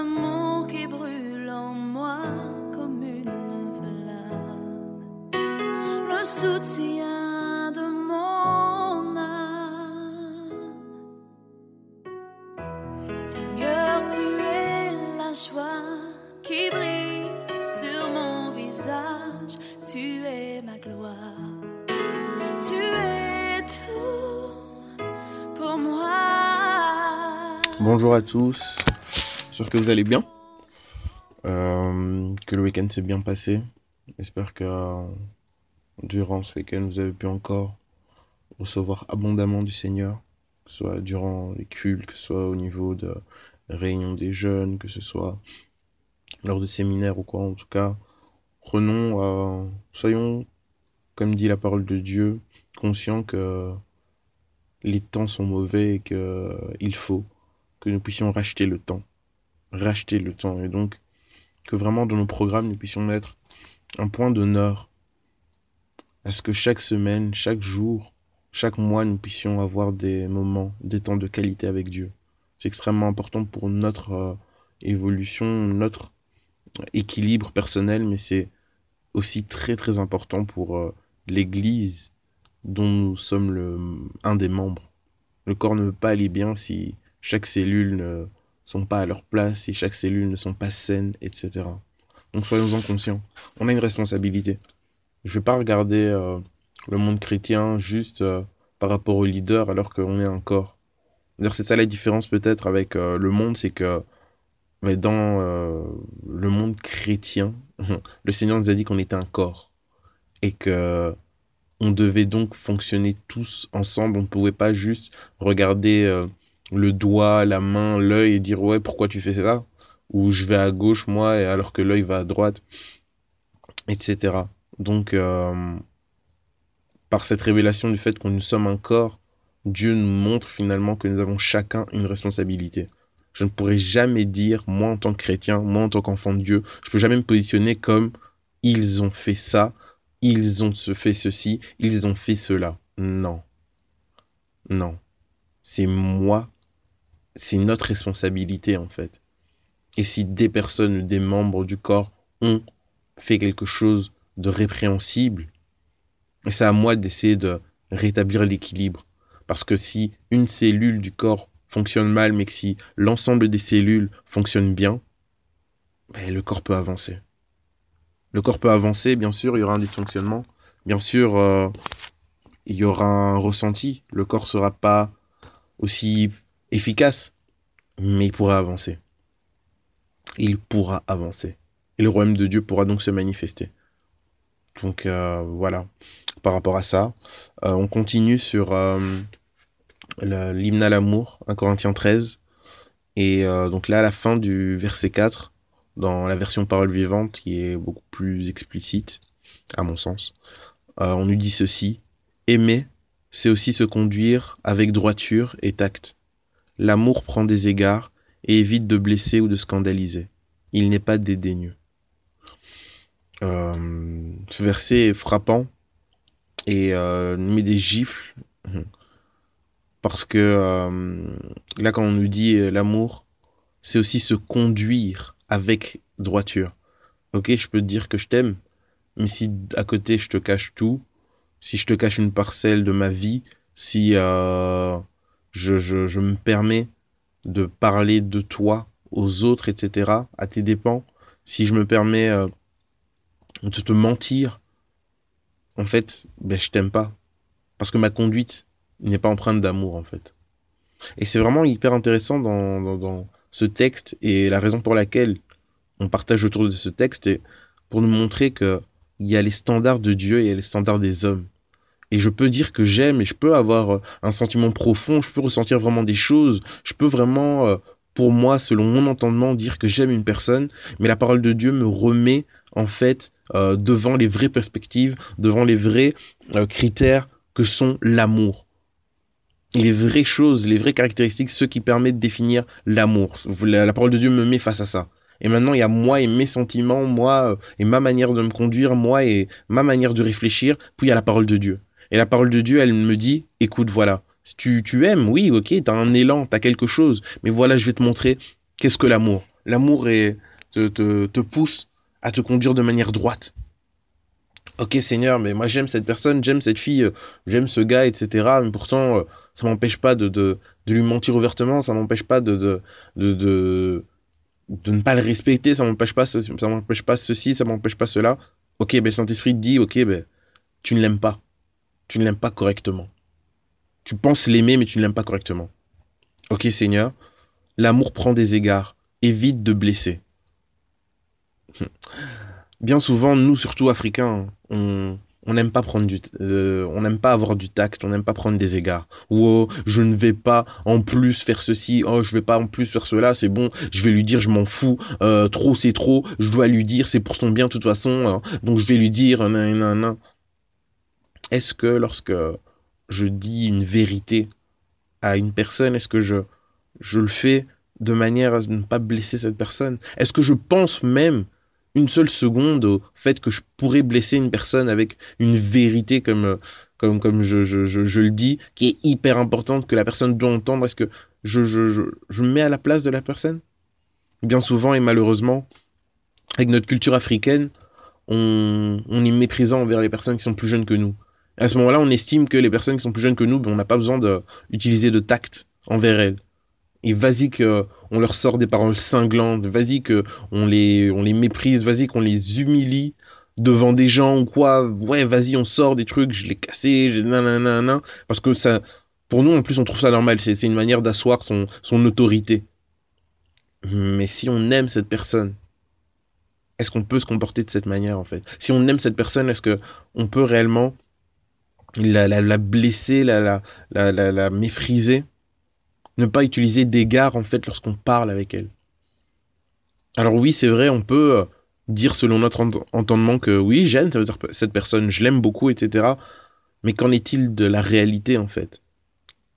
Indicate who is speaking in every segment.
Speaker 1: amour qui brûle en moi comme une flamme. Le soutien de mon âme. Seigneur, tu es la joie qui brille sur mon visage. Tu es ma gloire. Tu es tout pour moi.
Speaker 2: Bonjour à tous, j'espère que vous allez bien, Euh, que le week-end s'est bien passé. J'espère que euh, durant ce week-end vous avez pu encore recevoir abondamment du Seigneur, que ce soit durant les cultes, que ce soit au niveau de réunions des jeunes, que ce soit lors de séminaires ou quoi. En tout cas, prenons, euh, soyons, comme dit la parole de Dieu, conscients que les temps sont mauvais et qu'il faut que nous puissions racheter le temps. Racheter le temps. Et donc, que vraiment dans nos programmes, nous puissions mettre un point d'honneur à ce que chaque semaine, chaque jour, chaque mois, nous puissions avoir des moments, des temps de qualité avec Dieu. C'est extrêmement important pour notre euh, évolution, notre équilibre personnel, mais c'est aussi très très important pour euh, l'Église dont nous sommes un des membres. Le corps ne peut pas aller bien si chaque cellule ne sont pas à leur place, si chaque cellule ne sont pas saines, etc. Donc soyons-en conscients. On a une responsabilité. Je ne vais pas regarder euh, le monde chrétien juste euh, par rapport au leader alors qu'on est un corps. C'est ça la différence peut-être avec euh, le monde, c'est que mais dans le monde chrétien, le Seigneur nous a dit qu'on était un corps et que on devait donc fonctionner tous ensemble. On ne pouvait pas juste regarder le doigt, la main, l'œil et dire ouais pourquoi tu fais ça? Ou je vais à gauche moi alors que l'œil va à droite, etc. Donc euh, par cette révélation du fait qu'on nous sommes un corps, Dieu nous montre finalement que nous avons chacun une responsabilité. Je ne pourrais jamais dire, moi en tant que chrétien, moi en tant qu'enfant de Dieu, je peux jamais me positionner comme ils ont fait ça, ils ont fait ceci, ils ont fait cela. Non. Non. C'est moi, c'est notre responsabilité en fait. Et si des personnes, des membres du corps ont fait quelque chose de répréhensible, c'est à moi d'essayer de rétablir l'équilibre. Parce que si une cellule du corps fonctionne mal, mais que si l'ensemble des cellules fonctionnent bien, ben, le corps peut avancer. Le corps peut avancer, bien sûr, il y aura un dysfonctionnement. Bien sûr, euh, il y aura un ressenti. Le corps sera pas aussi efficace, mais il pourra avancer. Il pourra avancer. Et le royaume de Dieu pourra donc se manifester. Donc euh, voilà, par rapport à ça, euh, on continue sur euh, l'hymne à l'amour, 1 Corinthiens 13. Et euh, donc là, à la fin du verset 4, dans la version parole vivante, qui est beaucoup plus explicite, à mon sens, on nous dit ceci. Aimer, c'est aussi se conduire avec droiture et tact. L'amour prend des égards et évite de blesser ou de scandaliser. Il n'est pas dédaigneux. Euh, ce verset est frappant et euh, met des gifles parce que euh, là quand on nous dit euh, l'amour c'est aussi se conduire avec droiture ok je peux te dire que je t'aime mais si à côté je te cache tout si je te cache une parcelle de ma vie si je, je, je me permets de parler de toi aux autres etc à tes dépens si je me permets euh, de te mentir en fait ben je t'aime pas parce que ma conduite n'est pas empreinte d'amour en fait. Et c'est vraiment hyper intéressant dans, dans, dans ce texte et la raison pour laquelle on partage autour de ce texte est pour nous montrer que il y a les standards de Dieu et les standards des hommes. Et je peux dire que j'aime et je peux avoir euh, un sentiment profond, je peux ressentir vraiment des choses, je peux vraiment, euh, pour moi, selon mon entendement, dire que j'aime une personne, mais la parole de Dieu me remet en fait euh, devant les vraies perspectives, devant les vrais critères que sont l'amour les vraies choses, les vraies caractéristiques, ceux qui permettent de définir l'amour. La, la parole de Dieu me met face à ça. Et maintenant, il y a moi et mes sentiments, moi et ma manière de me conduire, moi et ma manière de réfléchir, puis il y a la parole de Dieu. Et la parole de Dieu, elle me dit, écoute, voilà, tu, tu aimes, oui, ok, t'as un élan, t'as quelque chose, mais voilà, je vais te montrer qu'est-ce que l'amour. L'amour te, te, te pousse à te conduire de manière droite. Ok Seigneur, mais moi j'aime cette personne, j'aime cette fille, j'aime ce gars, etc. Mais pourtant, euh, ça m'empêche pas de, de, lui mentir ouvertement, ça m'empêche pas de, de, de, de, de ne pas le respecter, ça m'empêche pas, ça m'empêche pas ceci, ça m'empêche pas cela. Ok, ben Saint-Esprit te dit, ok, ben tu ne l'aimes pas. Tu ne l'aimes pas correctement. Tu penses l'aimer, mais tu ne l'aimes pas correctement. Ok Seigneur, l'amour prend des égards, évite de blesser. Bien souvent, nous, surtout africains, on, n'aime pas prendre du euh, on n'aime pas avoir du tact on n'aime pas prendre des égards ou oh, je ne vais pas en plus faire ceci oh je vais pas en plus faire cela c'est bon je vais lui dire je m'en fous euh, trop c'est trop je dois lui dire c'est pour son bien de toute façon hein. donc je vais lui dire nan, nan, nan. Est-ce que lorsque je dis une vérité à une personne est-ce que je le fais de manière à ne pas blesser cette personne? Est-ce que je pense même une seule seconde au fait que je pourrais blesser une personne avec une vérité comme, je, le dis, qui est hyper importante, que la personne doit entendre? Est-ce que je me mets à la place de la personne? Bien souvent et malheureusement, avec notre culture africaine, on, on est méprisant envers les personnes qui sont plus jeunes que nous. À ce moment-là, on estime que les personnes qui sont plus jeunes que nous, ben, on n'a pas besoin d'utiliser de, tact envers elles. Et vas-y que on leur sort des paroles cinglantes, vas-y que on les, on les méprise, vas-y qu'on les humilie devant des gens ou quoi. Ouais, vas-y, on sort des trucs, je l'ai cassé, je... nanana, parce que ça, pour nous en plus, on trouve ça normal. C'est une manière d'asseoir son, son autorité. Mais si on aime cette personne, est-ce qu'on peut se comporter de cette manière en fait? Si on aime cette personne, est-ce que on peut réellement la, la, la blesser, la, la, la, ne pas utiliser d'égards en fait lorsqu'on parle avec elle. Alors oui, c'est vrai, on peut euh, dire selon notre entendement que oui, j'aime cette personne, je l'aime beaucoup, etc. Mais qu'en est-il de la réalité en fait?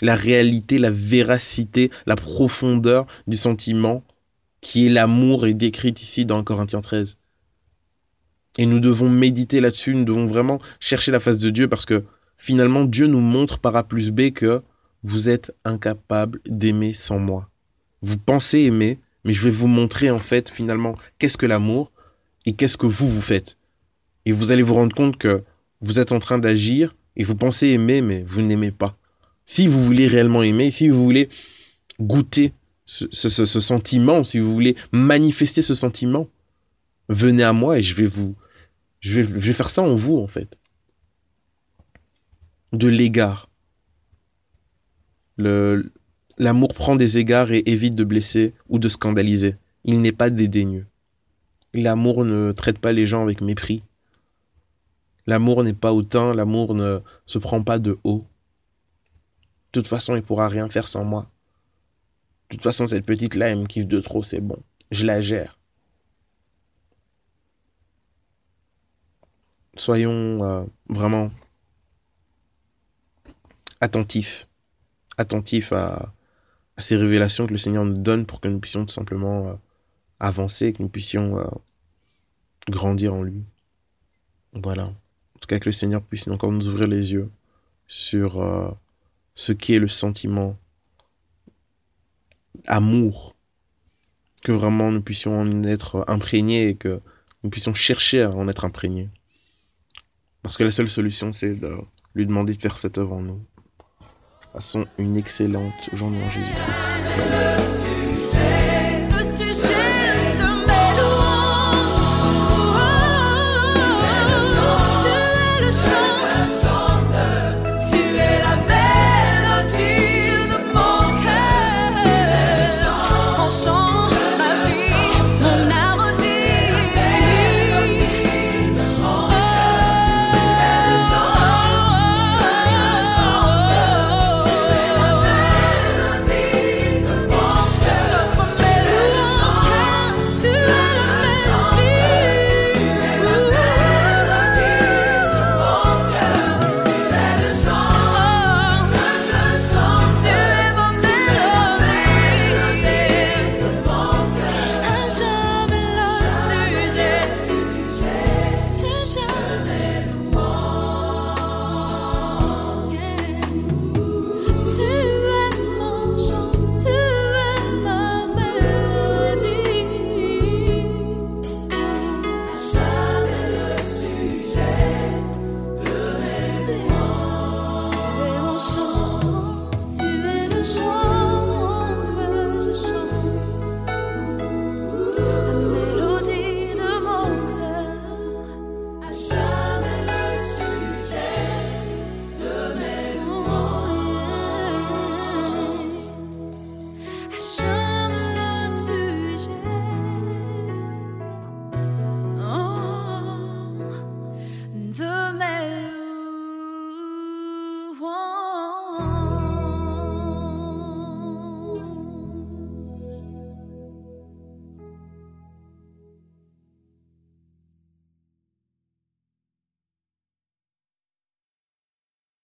Speaker 2: La réalité, la véracité, la profondeur du sentiment qui est l'amour est décrite ici dans Corinthiens 13. Et nous devons méditer là-dessus, nous devons vraiment chercher la face de Dieu parce que finalement Dieu nous montre par A plus B que vous êtes incapable d'aimer sans moi. Vous pensez aimer, mais je vais vous montrer en fait finalement qu'est-ce que l'amour et qu'est-ce que vous vous faites. Et vous allez vous rendre compte que vous êtes en train d'agir et vous pensez aimer, mais vous n'aimez pas. Si vous voulez réellement aimer, si vous voulez goûter ce, sentiment, si vous voulez manifester ce sentiment, venez à moi et je vais vous, je vais faire ça en vous en fait. De l'égard, L'amour prend des égards et évite de blesser ou de scandaliser. Il n'est pas dédaigneux. L'amour ne traite pas les gens avec mépris. L'amour n'est pas hautain, l'amour ne se prend pas de haut. De toute façon, il pourra rien faire sans moi. De toute façon, cette petite-là, elle me kiffe de trop, c'est bon. Je la gère. Soyons euh, vraiment attentif à, à, ces révélations que le Seigneur nous donne pour que nous puissions tout simplement euh, avancer, que nous puissions euh, grandir en lui. Voilà. En tout cas, que le Seigneur puisse encore nous ouvrir les yeux sur euh, ce qu'est le sentiment amour, que vraiment nous puissions en être imprégnés et que nous puissions chercher à en être imprégnés. Parce que la seule solution, c'est de lui demander de faire cette œuvre en nous. Passons une excellente journée en Jésus-Christ.